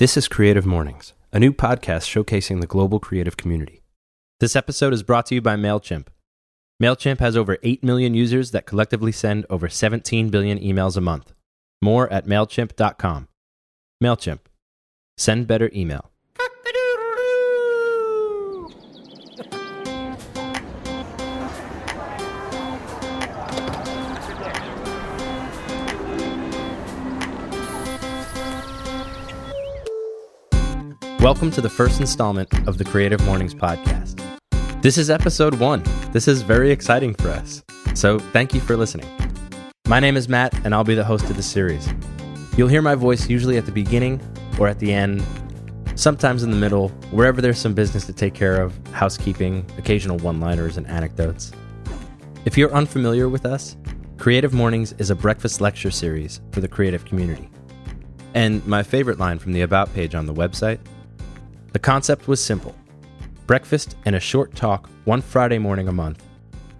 This is Creative Mornings, a new podcast showcasing the global creative community. This episode is brought to you by MailChimp. MailChimp has over 8 million users that collectively send over 17 billion emails a month. More at MailChimp.com. MailChimp. Send better email. Welcome to the first installment of the Creative Mornings podcast. This is episode one. This is very exciting for us. So thank you for listening. My name is Matt, and I'll be the host of the series. You'll hear my voice usually at the beginning or at the end, sometimes in the middle, wherever there's some business to take care of, housekeeping, occasional one liners, and anecdotes. If you're unfamiliar with us, Creative Mornings is a breakfast lecture series for the creative community. And my favorite line from the About page on the website the concept was simple breakfast and a short talk one Friday morning a month,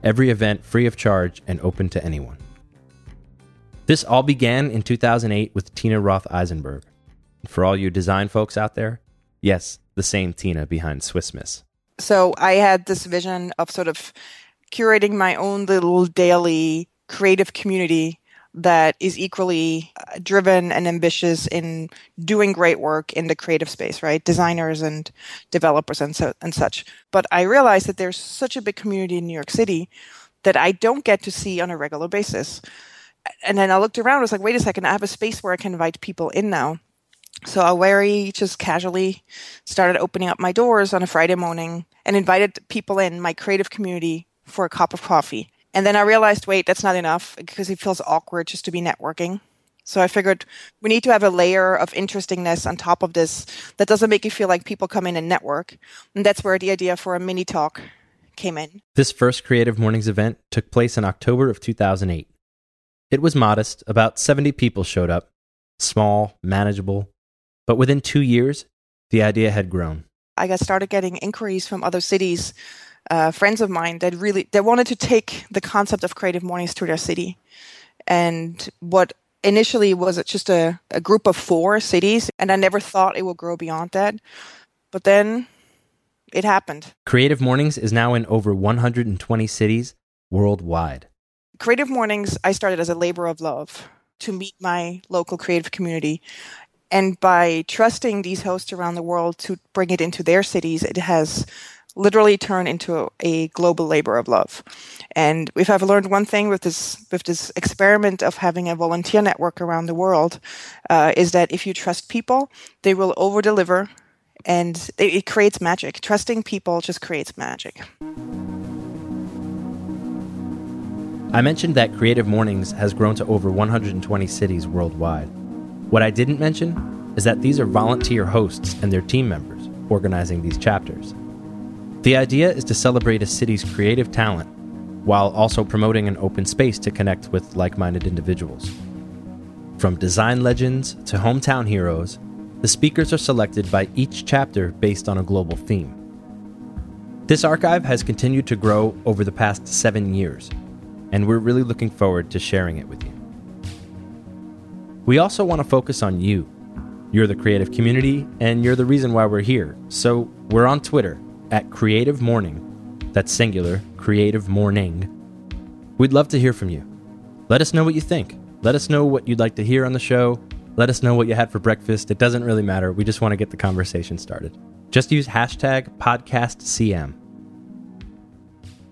every event free of charge and open to anyone. This all began in 2008 with Tina Roth Eisenberg. For all you design folks out there, yes, the same Tina behind Swiss Miss. So I had this vision of sort of curating my own little daily creative community that is equally uh, driven and ambitious in doing great work in the creative space, right? Designers and developers and so and such. But I realized that there's such a big community in New York City that I don't get to see on a regular basis. And then I looked around, I was like, wait a second, I have a space where I can invite people in now. So I very just casually started opening up my doors on a Friday morning and invited people in my creative community for a cup of coffee and then I realized, wait, that's not enough because it feels awkward just to be networking. So I figured we need to have a layer of interestingness on top of this that doesn't make you feel like people come in and network. And that's where the idea for a mini talk came in. This first Creative Mornings event took place in October of 2008. It was modest, about 70 people showed up, small, manageable, but within two years, the idea had grown. I got started getting inquiries from other cities uh, friends of mine that really they wanted to take the concept of creative mornings to their city. And what initially was just a, a group of four cities and i never thought it would grow beyond that. But then it happened. Creative mornings is now in over 120 cities worldwide. Creative mornings i started as a labor of love to meet my local creative community. And by trusting these hosts around the world to bring it into their cities it has literally turn into a global labor of love. And if I've learned one thing with this with this experiment of having a volunteer network around the world, uh, is that if you trust people, they will over deliver, and it, it creates magic. Trusting people just creates magic. I mentioned that Creative Mornings has grown to over 120 cities worldwide. What I didn't mention is that these are volunteer hosts and their team members organizing these chapters. The idea is to celebrate a city's creative talent while also promoting an open space to connect with like minded individuals. From design legends to hometown heroes, the speakers are selected by each chapter based on a global theme. This archive has continued to grow over the past seven years, and we're really looking forward to sharing it with you. We also want to focus on you. You're the creative community, and you're the reason why we're here. So we're on Twitter at Creative Morning. That's singular, Creative Morning. We'd love to hear from you. Let us know what you think. Let us know what you'd like to hear on the show. Let us know what you had for breakfast. It doesn't really matter. We just want to get the conversation started. Just use hashtag podcastcm.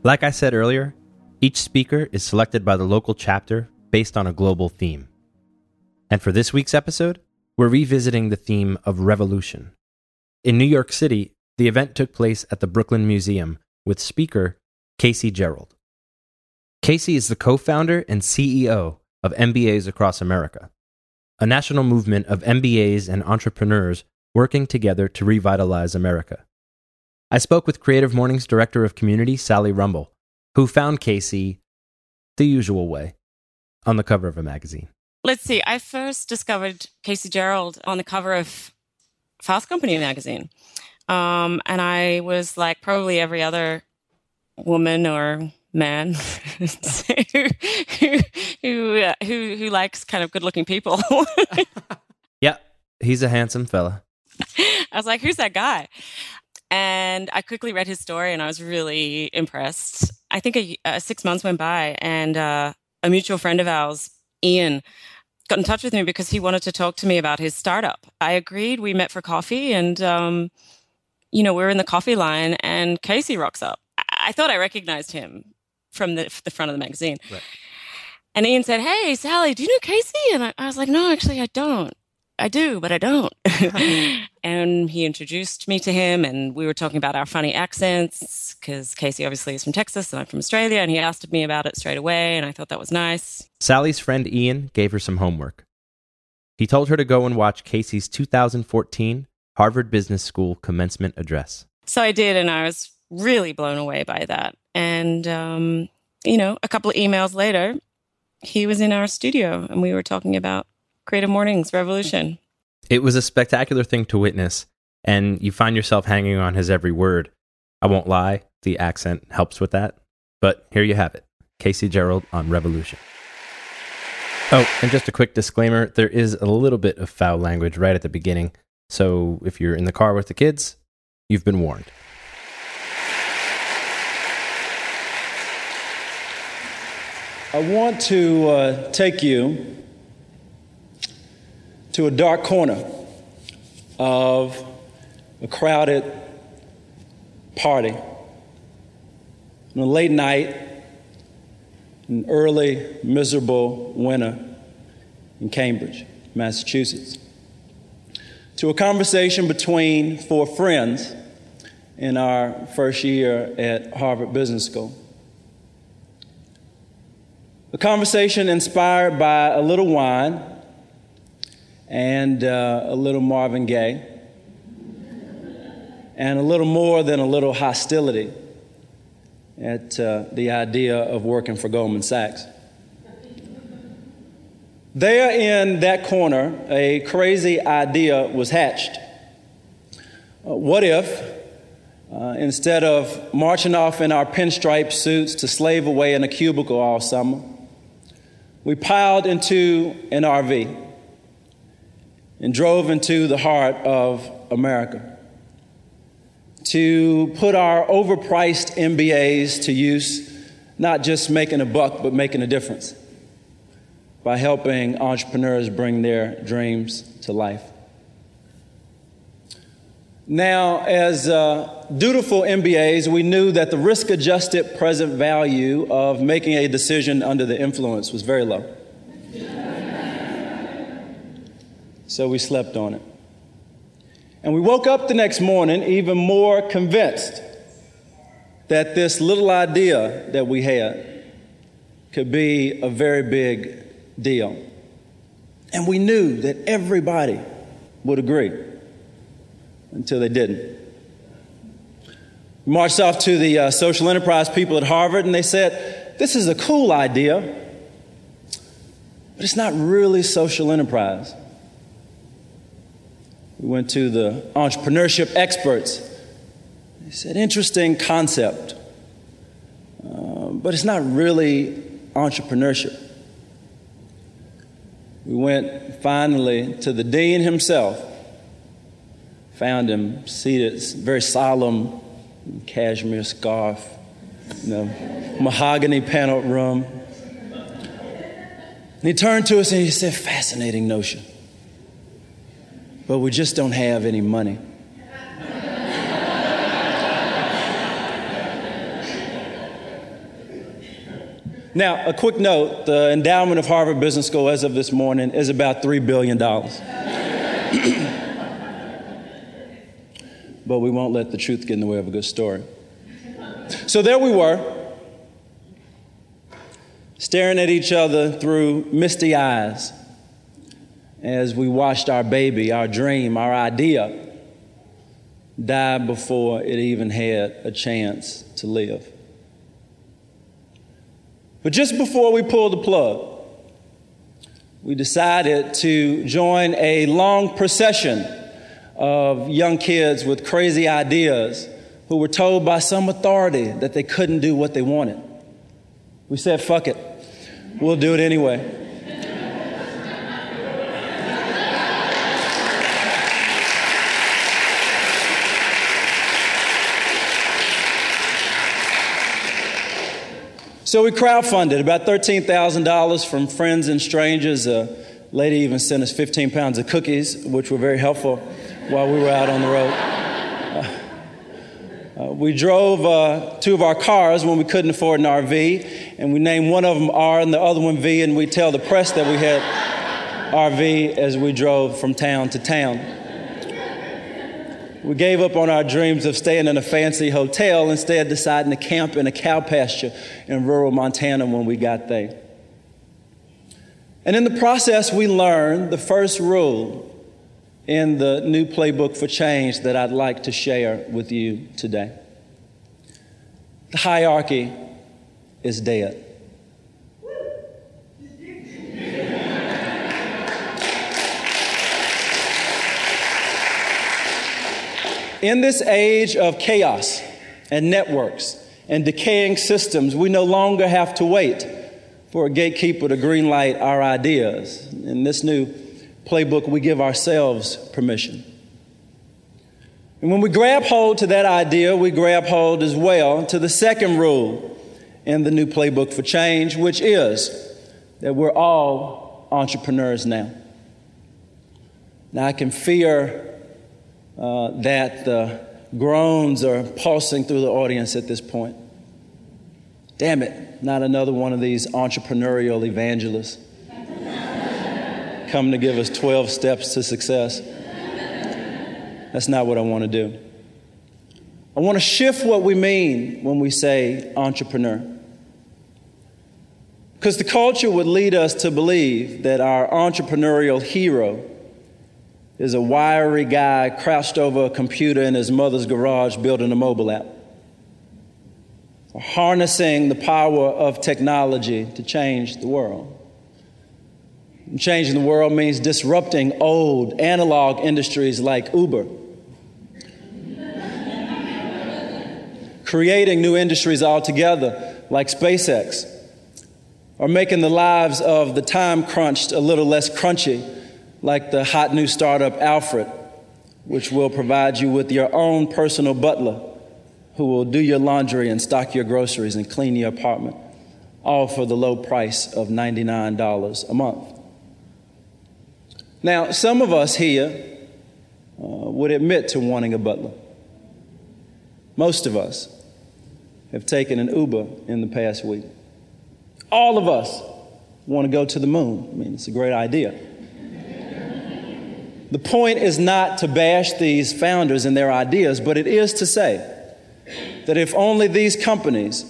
Like I said earlier, each speaker is selected by the local chapter based on a global theme. And for this week's episode, we're revisiting the theme of revolution. In New York City, the event took place at the Brooklyn Museum with speaker Casey Gerald. Casey is the co founder and CEO of MBAs Across America, a national movement of MBAs and entrepreneurs working together to revitalize America. I spoke with Creative Mornings Director of Community, Sally Rumble, who found Casey the usual way on the cover of a magazine. Let's see. I first discovered Casey Gerald on the cover of Fast Company magazine. Um, and I was like probably every other woman or man who, who, who, who likes kind of good looking people. yeah, he's a handsome fella. I was like, who's that guy? And I quickly read his story and I was really impressed. I think a, uh, six months went by and uh, a mutual friend of ours, Ian, got in touch with me because he wanted to talk to me about his startup. I agreed. We met for coffee and, um, you know, we are in the coffee line and Casey rocks up. I, I thought I recognized him from the, the front of the magazine. Right. And Ian said, Hey, Sally, do you know Casey? And I, I was like, No, actually, I don't. I do, but I don't. and he introduced me to him, and we were talking about our funny accents because Casey obviously is from Texas and I'm from Australia, and he asked me about it straight away, and I thought that was nice. Sally's friend Ian gave her some homework. He told her to go and watch Casey's 2014 Harvard Business School commencement address. So I did, and I was really blown away by that. And, um, you know, a couple of emails later, he was in our studio and we were talking about Creative Mornings Revolution. It was a spectacular thing to witness, and you find yourself hanging on his every word. I won't lie, the accent helps with that. But here you have it Casey Gerald on Revolution. Oh, and just a quick disclaimer there is a little bit of foul language right at the beginning. So if you're in the car with the kids, you've been warned. I want to uh, take you to a dark corner of a crowded party. On a late night, an early, miserable winter in Cambridge, Massachusetts, to a conversation between four friends in our first year at Harvard Business School. A conversation inspired by a little wine and uh, a little Marvin Gaye and a little more than a little hostility at uh, the idea of working for Goldman Sachs. There in that corner, a crazy idea was hatched. Uh, what if, uh, instead of marching off in our pinstripe suits to slave away in a cubicle all summer, we piled into an RV and drove into the heart of America to put our overpriced MBAs to use, not just making a buck, but making a difference by helping entrepreneurs bring their dreams to life. Now, as uh, dutiful MBAs, we knew that the risk adjusted present value of making a decision under the influence was very low. so we slept on it. And we woke up the next morning even more convinced that this little idea that we had could be a very big deal. And we knew that everybody would agree until they didn't. We marched off to the uh, social enterprise people at Harvard, and they said, This is a cool idea, but it's not really social enterprise. We went to the entrepreneurship experts. They said, Interesting concept, uh, but it's not really entrepreneurship. We went finally to the dean himself found him seated, very solemn, cashmere scarf, you mahogany paneled room. And he turned to us and he said, Fascinating notion. But we just don't have any money. Now, a quick note the endowment of Harvard Business School as of this morning is about $3 billion. but we won't let the truth get in the way of a good story. So there we were, staring at each other through misty eyes as we watched our baby, our dream, our idea die before it even had a chance to live. But just before we pulled the plug, we decided to join a long procession of young kids with crazy ideas who were told by some authority that they couldn't do what they wanted. We said, fuck it, we'll do it anyway. So we crowdfunded about $13,000 from friends and strangers. A lady even sent us 15 pounds of cookies, which were very helpful while we were out on the road. Uh, uh, we drove uh, two of our cars when we couldn't afford an RV, and we named one of them R and the other one V, and we tell the press that we had RV as we drove from town to town. We gave up on our dreams of staying in a fancy hotel, instead, deciding to camp in a cow pasture in rural Montana when we got there. And in the process, we learned the first rule in the new playbook for change that I'd like to share with you today. The hierarchy is dead. In this age of chaos and networks and decaying systems, we no longer have to wait for a gatekeeper to greenlight our ideas. In this new playbook, we give ourselves permission. And when we grab hold to that idea, we grab hold as well to the second rule in the new playbook for change, which is that we're all entrepreneurs now. Now, I can fear uh, that the groans are pulsing through the audience at this point. Damn it, not another one of these entrepreneurial evangelists come to give us 12 steps to success. That's not what I want to do. I want to shift what we mean when we say entrepreneur. Because the culture would lead us to believe that our entrepreneurial hero is a wiry guy crouched over a computer in his mother's garage building a mobile app. Harnessing the power of technology to change the world. And changing the world means disrupting old analog industries like Uber. Creating new industries altogether like SpaceX. Or making the lives of the time crunched a little less crunchy like the hot new startup Alfred, which will provide you with your own personal butler who will do your laundry and stock your groceries and clean your apartment, all for the low price of $99 a month. Now, some of us here uh, would admit to wanting a butler. Most of us have taken an Uber in the past week. All of us want to go to the moon. I mean, it's a great idea. The point is not to bash these founders and their ideas, but it is to say that if only these companies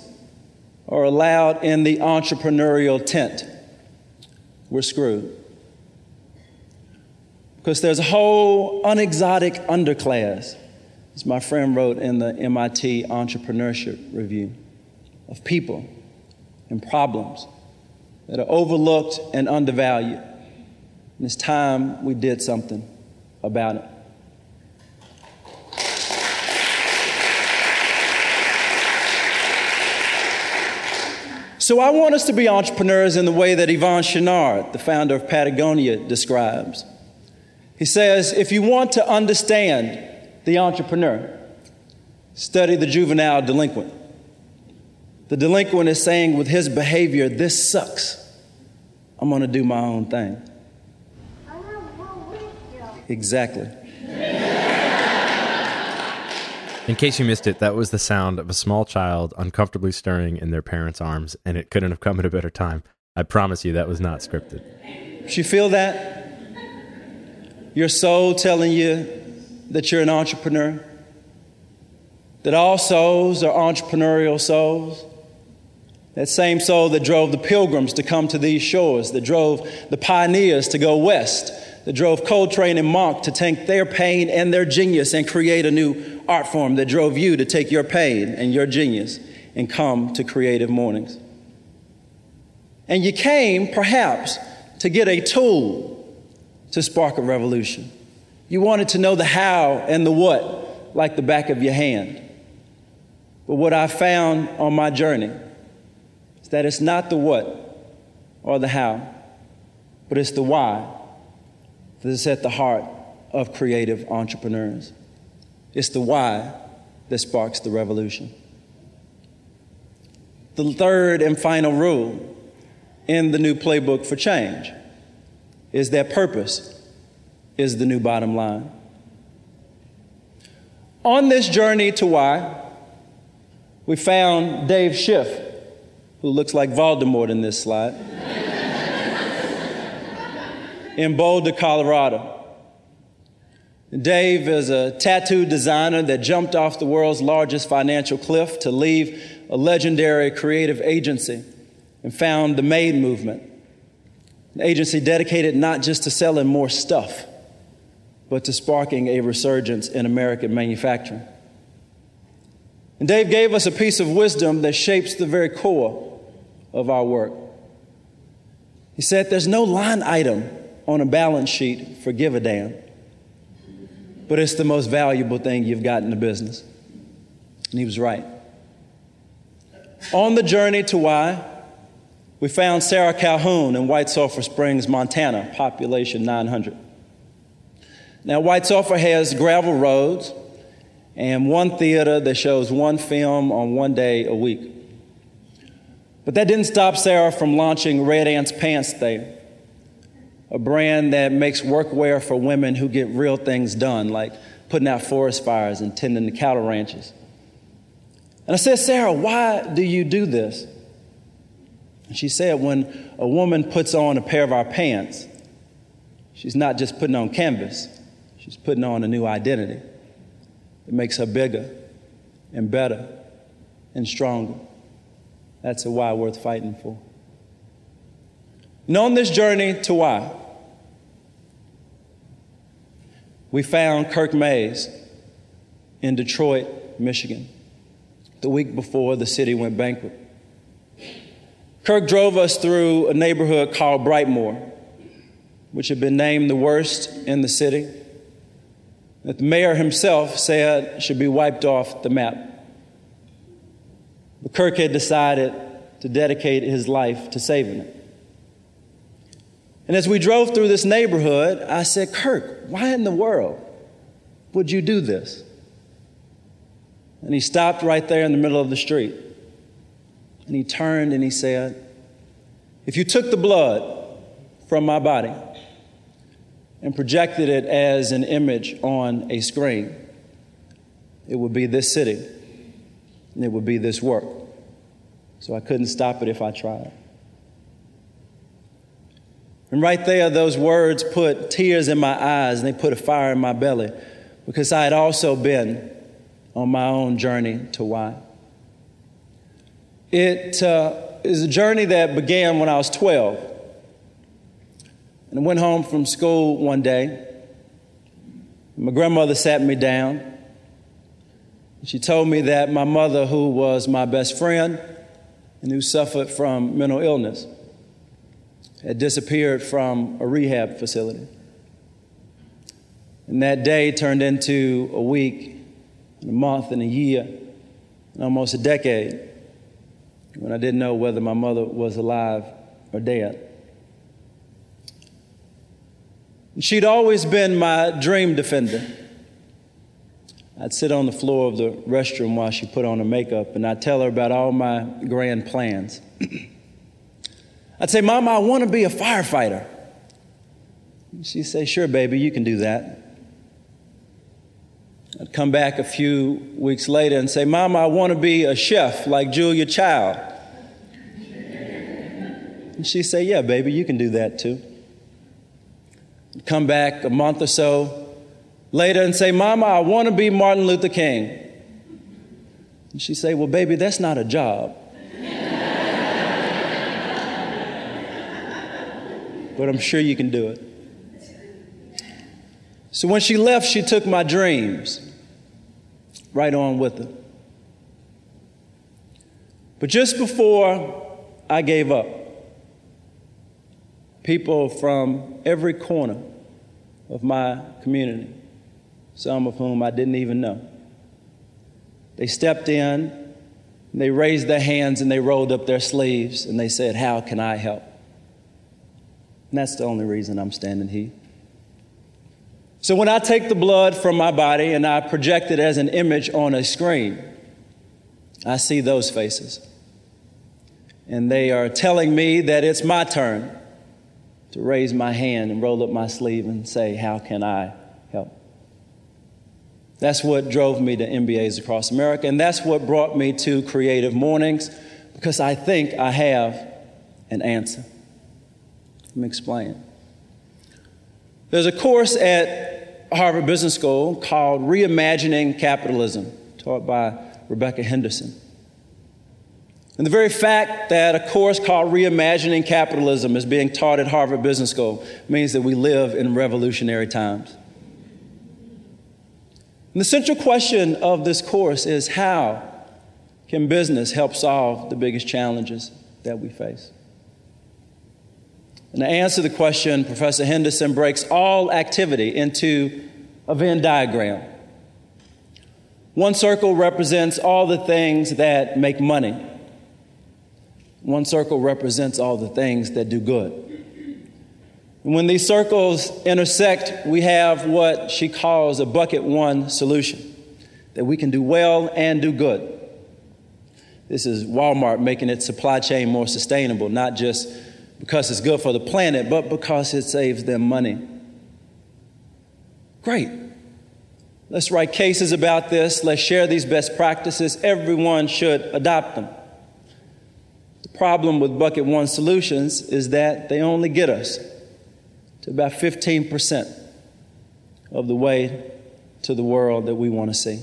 are allowed in the entrepreneurial tent, we're screwed. Because there's a whole unexotic underclass, as my friend wrote in the MIT Entrepreneurship Review, of people and problems that are overlooked and undervalued. And it's time we did something about it. So I want us to be entrepreneurs in the way that Yvon Chouinard, the founder of Patagonia, describes. He says, if you want to understand the entrepreneur, study the juvenile delinquent. The delinquent is saying with his behavior, this sucks. I'm going to do my own thing. Exactly. In case you missed it, that was the sound of a small child uncomfortably stirring in their parents' arms, and it couldn't have come at a better time. I promise you that was not scripted. Do you feel that? Your soul telling you that you're an entrepreneur? That all souls are entrepreneurial souls? That same soul that drove the pilgrims to come to these shores, that drove the pioneers to go west, that drove Coltrane and Monk to take their pain and their genius and create a new art form that drove you to take your pain and your genius and come to creative mornings. And you came, perhaps, to get a tool to spark a revolution. You wanted to know the how and the what like the back of your hand. But what I found on my journey is that it's not the what or the how, but it's the why that is at the heart of creative entrepreneurs. It's the why that sparks the revolution. the third and final rule in the new playbook for change is that purpose is the new bottom line. On this journey to why, we found Dave Schiff, who looks like Voldemort in this slide, in Boulder, Colorado. Dave is a tattoo designer that jumped off the world's largest financial cliff to leave a legendary creative agency and found the Made movement, an agency dedicated not just to selling more stuff, but to sparking a resurgence in American manufacturing. And Dave gave us a piece of wisdom that shapes the very core of our work. He said, There's no line item on a balance sheet for give a damn, but it's the most valuable thing you've got in the business. And he was right. On the journey to why, we found Sarah Calhoun in White Sulphur Springs, Montana, population 900. Now, White Sulphur has gravel roads and one theater that shows one film on one day a week. But that didn't stop Sarah from launching Red Ants Pants there, a brand that makes workwear for women who get real things done, like putting out forest fires and tending the cattle ranches. And I said, Sarah, why do you do this? And she said, when a woman puts on a pair of our pants, she's not just putting on canvas, she's putting on a new identity. It makes her bigger and better and stronger. That's a why worth fighting for. On this journey to why, we found Kirk Mayes in Detroit, Michigan the week before the city went bankrupt. Kirk drove us through a neighborhood called Brightmoor, which had been named the worst in the city, that the mayor himself said should be wiped off the map. But Kirk had decided to dedicate his life to saving it. And as we drove through this neighborhood, I said, Kirk, why in the world would you do this? And he stopped right there in the middle of the street. And he turned and he said, If you took the blood from my body and projected it as an image on a screen, it would be this city and it would be this work. So I couldn't stop it if I tried. And right there, those words put tears in my eyes and they put a fire in my belly because I had also been on my own journey to why. It uh, is a journey that began when I was 12. And I went home from school one day. My grandmother sat me down. She told me that my mother, who was my best friend and who suffered from mental illness, had disappeared from a rehab facility. And that day turned into a week, and a month, and a year, and almost a decade when I didn't know whether my mother was alive or dead. She'd always been my dream defender. I'd sit on the floor of the restroom while she put on her makeup, and I'd tell her about all my grand plans. I'd say, Mama, I want to be a firefighter. She'd say, Sure, baby, you can do that. I'd come back a few weeks later and say, Mama, I want to be a chef like Julia Child. And she'd say, Yeah, baby, you can do that too. I'd come back a month or so later and say, Mama, I want to be Martin Luther King. And she'd say, Well, baby, that's not a job. But I'm sure you can do it. So when she left, she took my dreams right on with her. But just before I gave up, people from every corner of my community, some of whom I didn't even know, they stepped in, they raised their hands, and they rolled up their sleeves, and they said, How can I help? And that's the only reason I'm standing here. So when I take the blood from my body and I project it as an image on a screen, I see those faces. and they are telling me that it's my turn to raise my hand and roll up my sleeve and say, How can I help? That's what drove me to MBAs across America, and that's what brought me to Creative Mornings because I think I have an answer. Let me explain. There's a course at Harvard Business School called Reimagining Capitalism, taught by Rebecca Henderson. And the very fact that a course called Reimagining Capitalism is being taught at Harvard Business School means that we live in revolutionary times. And the central question of this course is how can business help solve the biggest challenges that we face? And to answer the question, Professor Henderson breaks all activity into a Venn diagram. One circle represents all the things that make money. One circle represents all the things that do good. And when these circles intersect, we have what she calls a bucket one solution that we can do well and do good. This is Walmart making its supply chain more sustainable, not just because it's good for the planet, but because it saves them money. Great. Let's write cases about this. Let's share these best practices. Everyone should adopt them The problem with Bucket One solutions is that they only get us to about 15% of the way to the world that we want to see.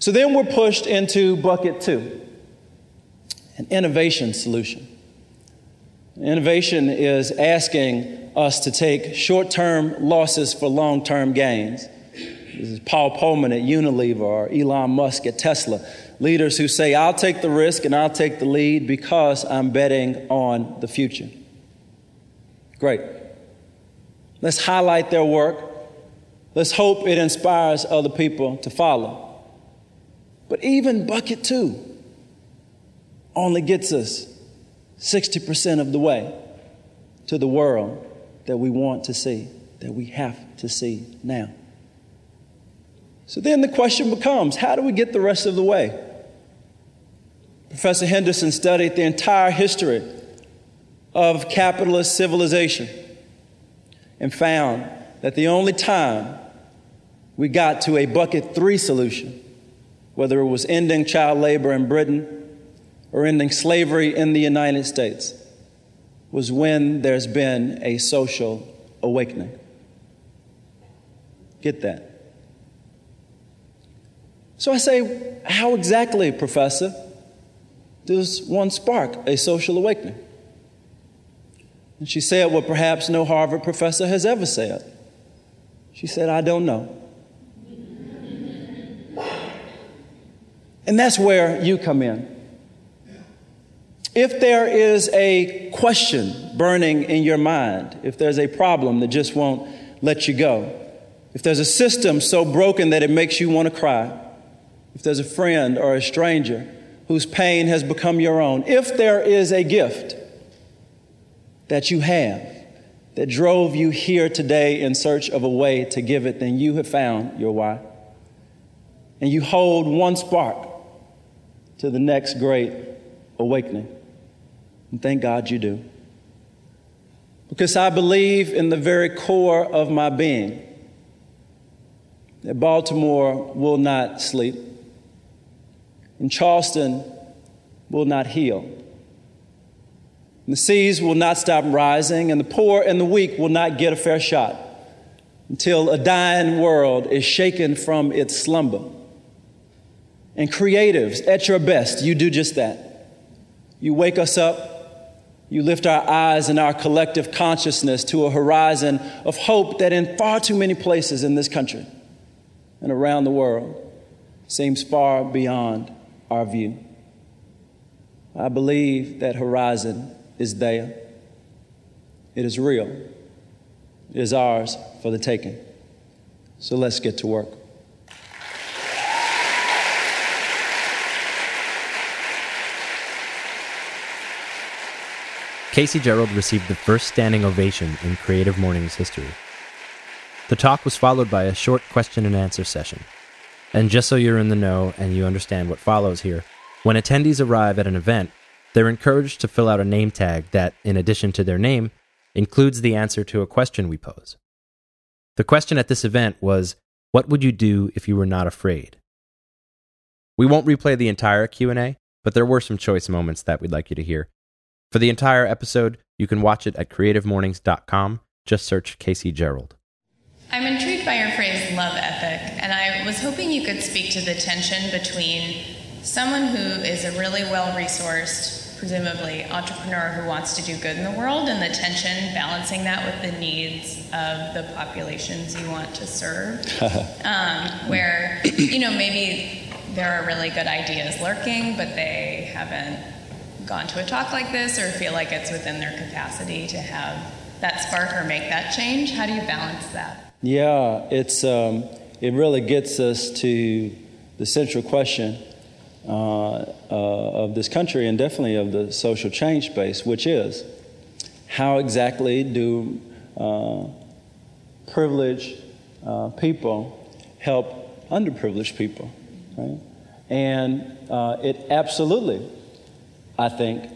So then we're pushed into Bucket Two, an innovation solution. Innovation is asking us to take short term losses for long term gains. This is Paul Polman at Unilever or Elon Musk at Tesla leaders who say, I'll take the risk and I'll take the lead because I'm betting on the future. Great. Let's highlight their work. Let's hope it inspires other people to follow. But even bucket two only gets us 60% of the way to the world that we want to see, that we have to see now. So then the question becomes how do we get the rest of the way? Professor Henderson studied the entire history of capitalist civilization and found that the only time we got to a bucket three solution, whether it was ending child labor in Britain or ending slavery in the United States, was when there's been a social awakening. Get that. So I say, how exactly, Professor? does one spark a social awakening? And she said what perhaps no Harvard professor has ever said. She said, I don't know. And that's where you come in. If there is a question burning in your mind, if there's a problem that just won't let you go, if there's a system so broken that it makes you want to cry, if there's a friend or a stranger whose pain has become your own. If there is a gift that you have that drove you here today in search of a way to give it, then you have found your why. And you hold one spark to the next great awakening. And thank God you do. Because I believe in the very core of my being that Baltimore will not sleep and Charleston will not heal. And the seas will not stop rising, and the poor and the weak will not get a fair shot until a dying world is shaken from its slumber. And creatives, at your best, you do just that. You wake us up, you lift our eyes and our collective consciousness to a horizon of hope that in far too many places in this country and around the world seems far beyond our view. I believe that horizon is there. It is real. It is ours for the taking. So let's get to work. Casey Gerald received the first standing ovation in Creative Mornings history. The talk was followed by a short question and answer session. And just so you're in the know and you understand what follows here, When attendees arrive at an event, they're encouraged to fill out a name tag that, in addition to their name, includes the answer to a question we pose. The question at this event was, what would you do if you were not afraid? We won't replay the entire Q&A, but there were some choice moments that we'd like you to hear. For the entire episode, you can watch it at creativemornings.com. Just search Casey Gerald. I'm intrigued by your phrase love ethic, and I was hoping you could speak to the tension between someone who is a really well resourced, presumably entrepreneur who wants to do good in the world, and the tension balancing that with the needs of the populations you want to serve. um, where, you know, maybe there are really good ideas lurking, but they haven't gone to a talk like this or feel like it's within their capacity to have that spark or make that change. How do you balance that? Yeah, it's, um, it really gets us to the central question uh, uh, of this country and definitely of the social change space, which is how exactly do uh, privileged uh, people help underprivileged people? Right? And uh, it absolutely, I think,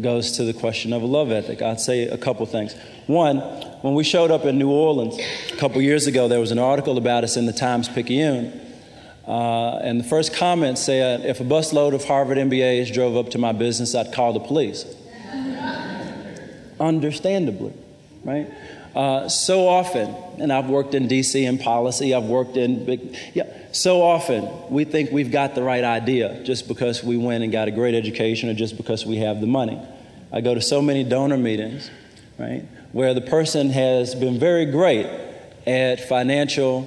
goes to the question of a love ethic. I'd say a couple things. One, when we showed up in New Orleans a couple years ago, there was an article about us in the Times Picayune. Uh, and the first comment said, if a busload of Harvard MBAs drove up to my business, I'd call the police. Understandably, right? Uh, so often, and I've worked in DC in policy, I've worked in big, yeah, so often we think we've got the right idea just because we went and got a great education or just because we have the money. I go to so many donor meetings, right, where the person has been very great at financial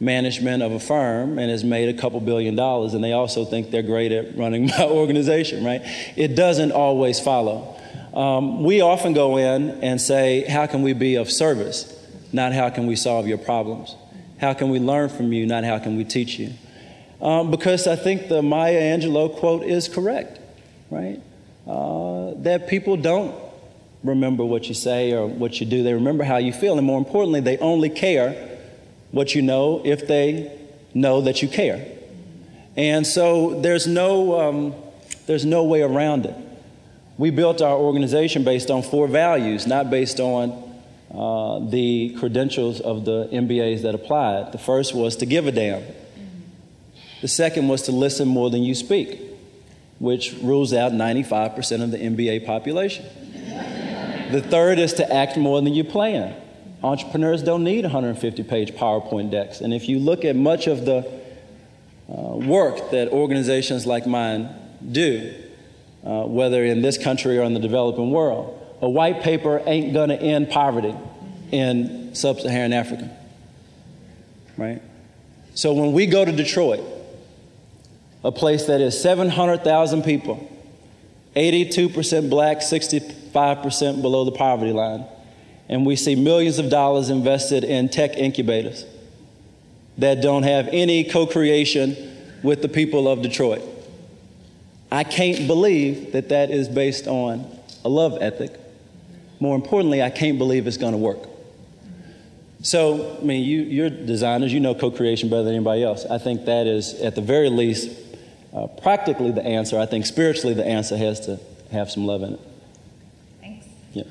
management of a firm and has made a couple billion dollars, and they also think they're great at running my organization, right? It doesn't always follow. Um, we often go in and say, How can we be of service? Not how can we solve your problems? How can we learn from you? Not how can we teach you? Um, because I think the Maya Angelou quote is correct, right? Uh, that people don't remember what you say or what you do, they remember how you feel. And more importantly, they only care what you know if they know that you care. And so there's no, um, there's no way around it. We built our organization based on four values, not based on uh, the credentials of the MBAs that applied. The first was to give a damn. The second was to listen more than you speak, which rules out 95% of the MBA population. the third is to act more than you plan. Entrepreneurs don't need 150 page PowerPoint decks. And if you look at much of the uh, work that organizations like mine do, uh, whether in this country or in the developing world. A white paper ain't going to end poverty in sub Saharan Africa. Right? So when we go to Detroit, a place that is 700,000 people, 82% black, 65% below the poverty line, and we see millions of dollars invested in tech incubators that don't have any co creation with the people of Detroit. I can't believe that that is based on a love ethic. More importantly, I can't believe it's going to work. So, I mean, you, you're designers, you know co creation better than anybody else. I think that is, at the very least, uh, practically the answer. I think spiritually the answer has to have some love in it. Thanks. Yeah.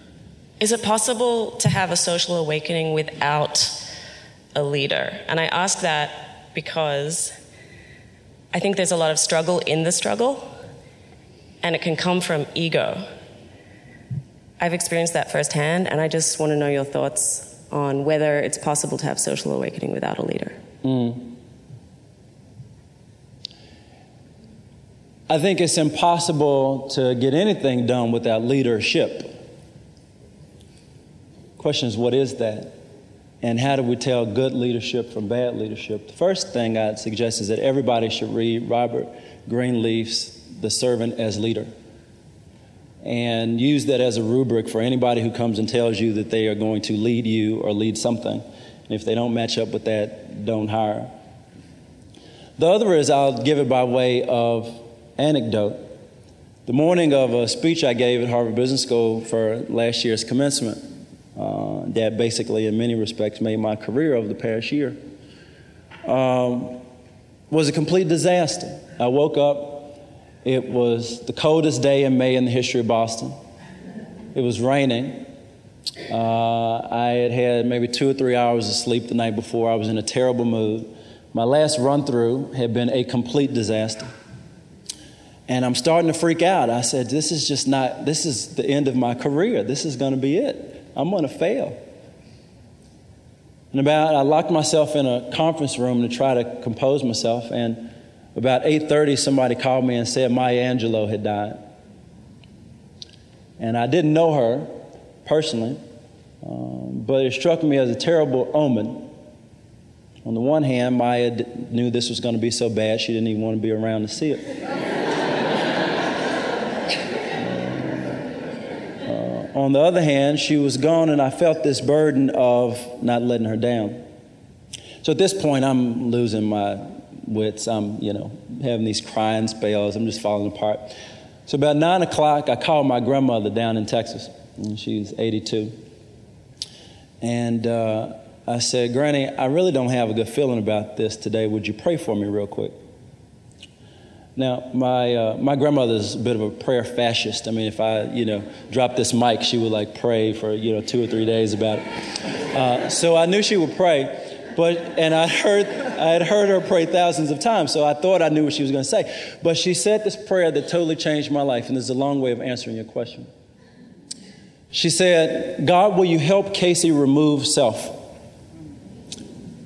Is it possible to have a social awakening without a leader? And I ask that because I think there's a lot of struggle in the struggle, and it can come from ego. I've experienced that firsthand, and I just want to know your thoughts on whether it's possible to have social awakening without a leader. Mm. I think it's impossible to get anything done without leadership. Question is, what is that? And how do we tell good leadership from bad leadership? The first thing I'd suggest is that everybody should read Robert Greenleaf's The Servant as Leader and use that as a rubric for anybody who comes and tells you that they are going to lead you or lead something. And if they don't match up with that, don't hire. The other is I'll give it by way of anecdote. The morning of a speech I gave at Harvard Business School for last year's commencement, uh, that basically, in many respects, made my career over the past year, um, was a complete disaster. I woke up It was the coldest day in May in the history of Boston. It was raining. Uh, I had had maybe two or three hours of sleep the night before. I was in a terrible mood. My last run through had been a complete disaster. And I'm starting to freak out. I said, This is just not, this is the end of my career. This is going to be it. I'm going to fail. And about, I locked myself in a conference room to try to compose myself. And about 8:30, somebody called me and said Maya Angelou had died. And I didn't know her personally, um, but it struck me as a terrible omen. On the one hand, Maya d- knew this was going to be so bad, she didn't even want to be around to see it. uh, on the other hand, she was gone, and I felt this burden of not letting her down. So at this point, I'm losing my wits. I'm, you know, having these crying spells. I'm just falling apart. So about nine o'clock, I called my grandmother down in Texas, and she's 82. And uh, I said, Granny, I really don't have a good feeling about this today. Would you pray for me real quick? Now, my, uh, my grandmother's a bit of a prayer fascist. I mean, if I, you know, dropped this mic, she would like pray for, you know, two or three days about it. Uh, so I knew she would pray. But and I heard I had heard her pray thousands of times, so I thought I knew what she was going to say. But she said this prayer that totally changed my life, and this is a long way of answering your question. She said, "God, will you help Casey remove self,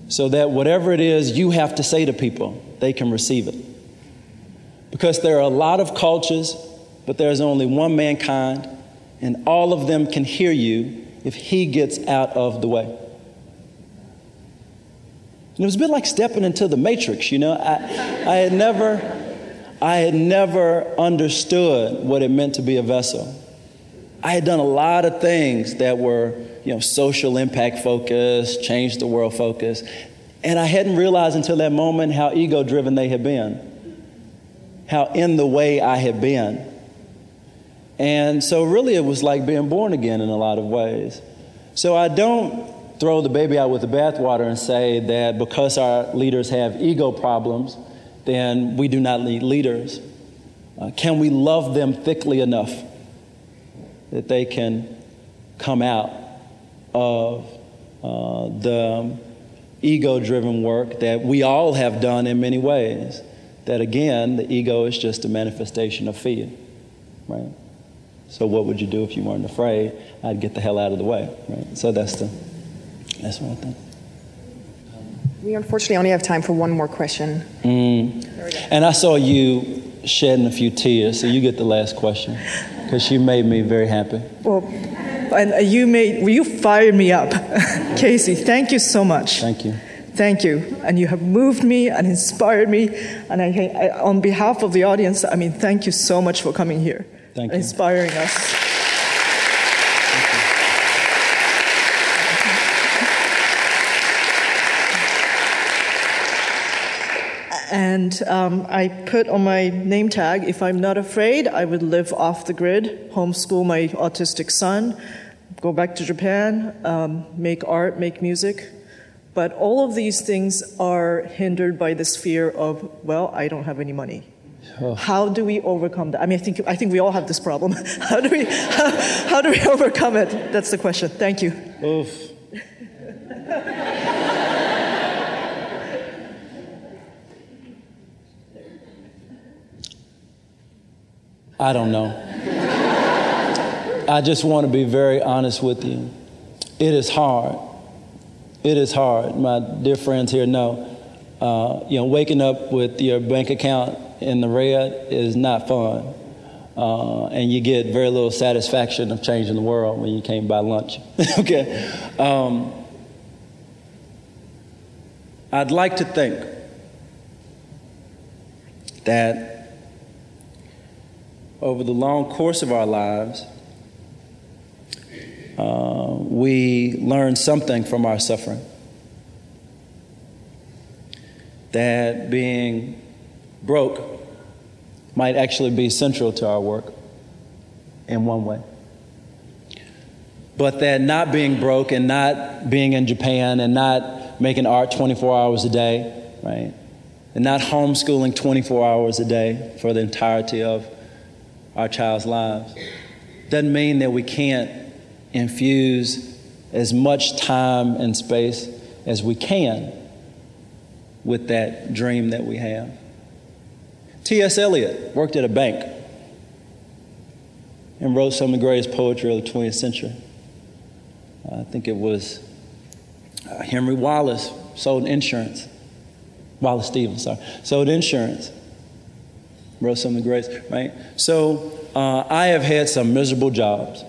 so that whatever it is you have to say to people, they can receive it." Because there are a lot of cultures, but there's only one mankind, and all of them can hear you if he gets out of the way. And it was a bit like stepping into the matrix, you know. I, I had never, I had never understood what it meant to be a vessel. I had done a lot of things that were, you know, social impact focused, change the world focused, and I hadn't realized until that moment how ego driven they had been, how in the way I had been. And so, really, it was like being born again in a lot of ways. So, I don't throw the baby out with the bathwater and say that because our leaders have ego problems, then we do not need leaders. Uh, can we love them thickly enough that they can come out of uh, the ego driven work that we all have done in many ways? That again, the ego is just a manifestation of fear, right? So, what would you do if you weren't afraid? I'd get the hell out of the way, right? So, that's the that's what I think. We unfortunately only have time for one more question. Mm. And I saw you shedding a few tears, so you get the last question because you made me very happy. Well, and you made well, you fired me up, Casey. Thank you so much. Thank you. Thank you, and you have moved me and inspired me. And I, I on behalf of the audience, I mean, thank you so much for coming here, thank you. inspiring us. And um, I put on my name tag if I'm not afraid, I would live off the grid, homeschool my autistic son, go back to Japan, um, make art, make music. But all of these things are hindered by this fear of, well, I don't have any money. Oh. How do we overcome that? I mean, I think, I think we all have this problem. how, do we, how, how do we overcome it? That's the question. Thank you. Oof. I don't know. I just want to be very honest with you. It is hard. It is hard. My dear friends here know. Uh, you know, waking up with your bank account in the red is not fun. Uh, and you get very little satisfaction of changing the world when you can't buy lunch. okay. Um, I'd like to think that over the long course of our lives, uh, we learn something from our suffering. That being broke might actually be central to our work in one way. But that not being broke and not being in Japan and not making art 24 hours a day, right? and not homeschooling 24 hours a day for the entirety of our child's lives. Doesn't mean that we can't infuse as much time and space as we can with that dream that we have. T.S. Eliot worked at a bank and wrote some of the greatest poetry of the 20th century. I think it was uh, Henry Wallace sold insurance. Wallace Stevens, sorry, sold insurance. Wrote some of the greatest, right? So uh, I have had some miserable jobs,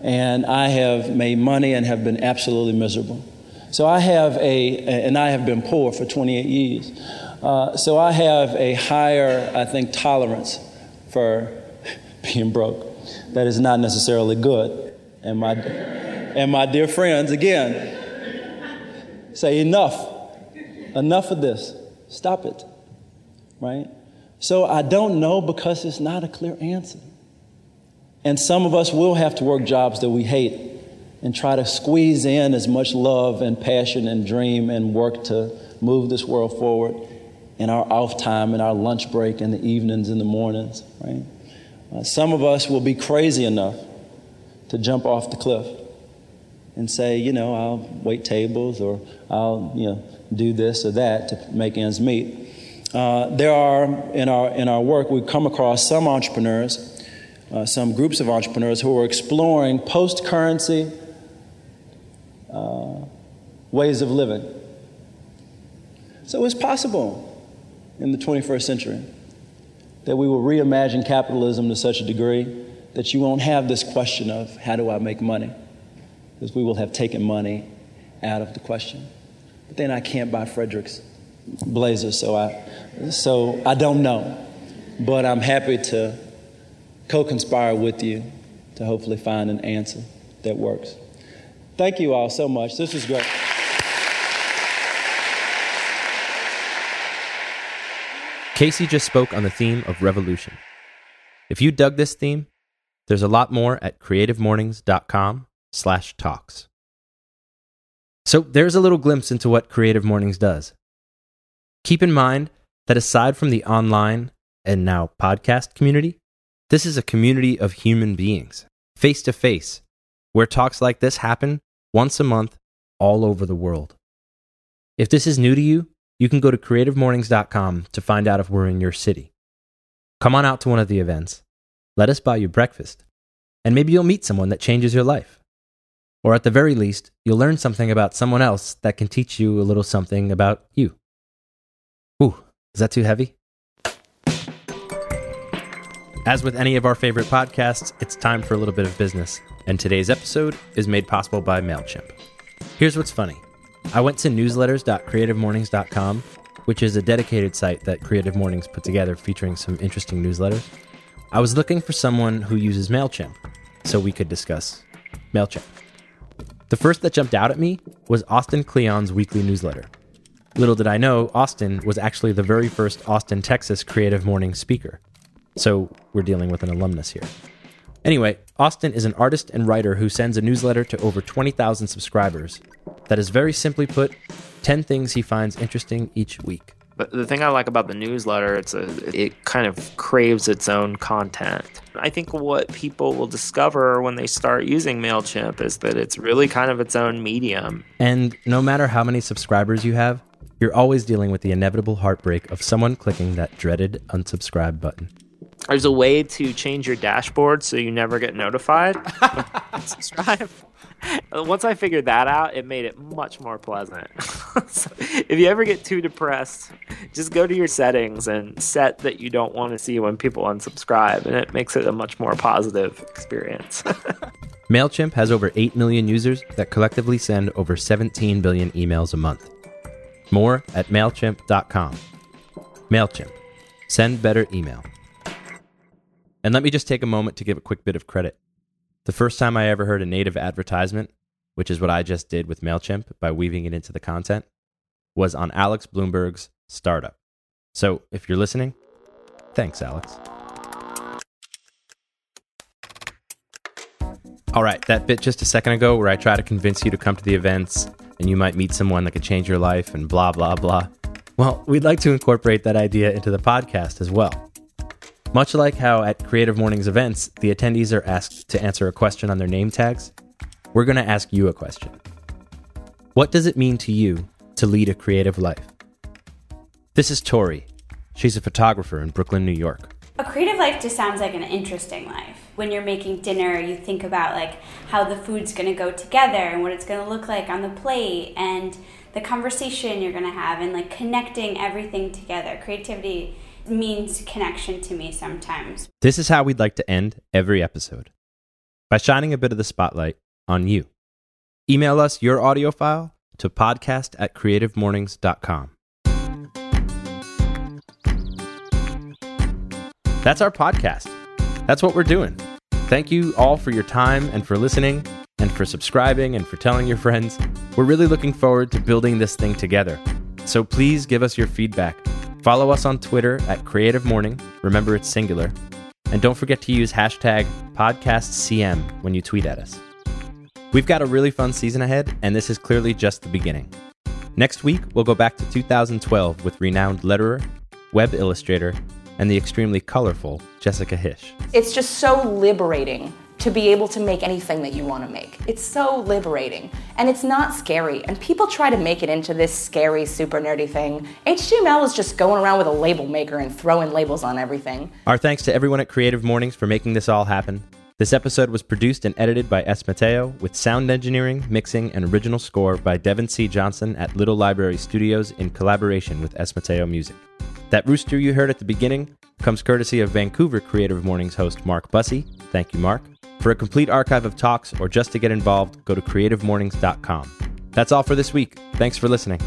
and I have made money and have been absolutely miserable. So I have a, and I have been poor for 28 years. Uh, so I have a higher, I think, tolerance for being broke. That is not necessarily good. And my, and my dear friends, again, say enough. Enough of this. Stop it. Right? So I don't know because it's not a clear answer. And some of us will have to work jobs that we hate and try to squeeze in as much love and passion and dream and work to move this world forward in our off time in our lunch break in the evenings in the mornings, right? Uh, some of us will be crazy enough to jump off the cliff and say, you know, I'll wait tables or I'll, you know, do this or that to make ends meet. Uh, there are, in our, in our work, we've come across some entrepreneurs, uh, some groups of entrepreneurs who are exploring post currency uh, ways of living. So it's possible in the 21st century that we will reimagine capitalism to such a degree that you won't have this question of how do I make money? Because we will have taken money out of the question. But then I can't buy Frederick's blazer, so I, so I don't know. But I'm happy to co conspire with you to hopefully find an answer that works. Thank you all so much. This was great. Casey just spoke on the theme of revolution. If you dug this theme, there's a lot more at creativemornings.com slash talks. So there's a little glimpse into what Creative Mornings does. Keep in mind that aside from the online and now podcast community, this is a community of human beings, face to face, where talks like this happen once a month all over the world. If this is new to you, you can go to creativemornings.com to find out if we're in your city. Come on out to one of the events. Let us buy you breakfast. And maybe you'll meet someone that changes your life. Or at the very least, you'll learn something about someone else that can teach you a little something about you. Is that too heavy? As with any of our favorite podcasts, it's time for a little bit of business, and today's episode is made possible by MailChimp. Here's what's funny I went to newsletters.creativemornings.com, which is a dedicated site that Creative Mornings put together featuring some interesting newsletters. I was looking for someone who uses MailChimp so we could discuss MailChimp. The first that jumped out at me was Austin Kleon's weekly newsletter. Little did I know, Austin was actually the very first Austin, Texas Creative Morning speaker. So we're dealing with an alumnus here. Anyway, Austin is an artist and writer who sends a newsletter to over 20,000 subscribers that is very simply put 10 things he finds interesting each week. But the thing I like about the newsletter, it's a it kind of craves its own content. I think what people will discover when they start using Mailchimp is that it's really kind of its own medium. And no matter how many subscribers you have, you're always dealing with the inevitable heartbreak of someone clicking that dreaded unsubscribe button. There's a way to change your dashboard so you never get notified. subscribe. Uh, once I figured that out, it made it much more pleasant. so if you ever get too depressed, just go to your settings and set that you don't want to see when people unsubscribe, and it makes it a much more positive experience. MailChimp has over 8 million users that collectively send over 17 billion emails a month. More at MailChimp.com. MailChimp. Send better email. And let me just take a moment to give a quick bit of credit. The first time I ever heard a native advertisement, which is what I just did with MailChimp by weaving it into the content, was on Alex Blumberg's Startup. So if you're listening, thanks, Alex. All right, that bit just a second ago where I try to convince you to come to the events and you might meet someone that could change your life and blah, blah, blah. Well, we'd like to incorporate that idea into the podcast as well. Much like how at Creative Mornings events, the attendees are asked to answer a question on their name tags, we're going to ask you a question. What does it mean to you to lead a creative life? This is Tori. She's a photographer in Brooklyn, New York. A creative life just sounds like an interesting life. When you're making dinner, you think about like how the food's going to go together and what it's going to look like on the plate and the conversation you're going to have and like connecting everything together. Creativity means connection to me sometimes. This is how we'd like to end every episode by shining a bit of the spotlight on you. Email us your audio file to podcast at creativemornings.com. That's our podcast. That's what we're doing. Thank you all for your time and for listening and for subscribing and for telling your friends. We're really looking forward to building this thing together. So please give us your feedback. Follow us on Twitter at Creative Morning. Remember, it's singular. And don't forget to use hashtag PodcastCM when you tweet at us. We've got a really fun season ahead, and this is clearly just the beginning. Next week, we'll go back to 2012 with renowned letterer, web illustrator, and the extremely colorful Jessica Hische. It's just so liberating to be able to make anything that you want to make. It's so liberating and it's not scary. And people try to make it into this scary, super nerdy thing. HTML is just going around with a label maker and throwing labels on everything. Our thanks to everyone at Creative Mornings for making this all happen. This episode was produced and edited by S. Mateo, with sound engineering, mixing, and original score by Devin C. Johnson at Little Library Studios in collaboration with S. Mateo Music. That rooster you heard at the beginning comes courtesy of Vancouver Creative Mornings host Mark Bussey. Thank you, Mark. For a complete archive of talks or just to get involved, go to creativemornings.com. That's all for this week. Thanks for listening.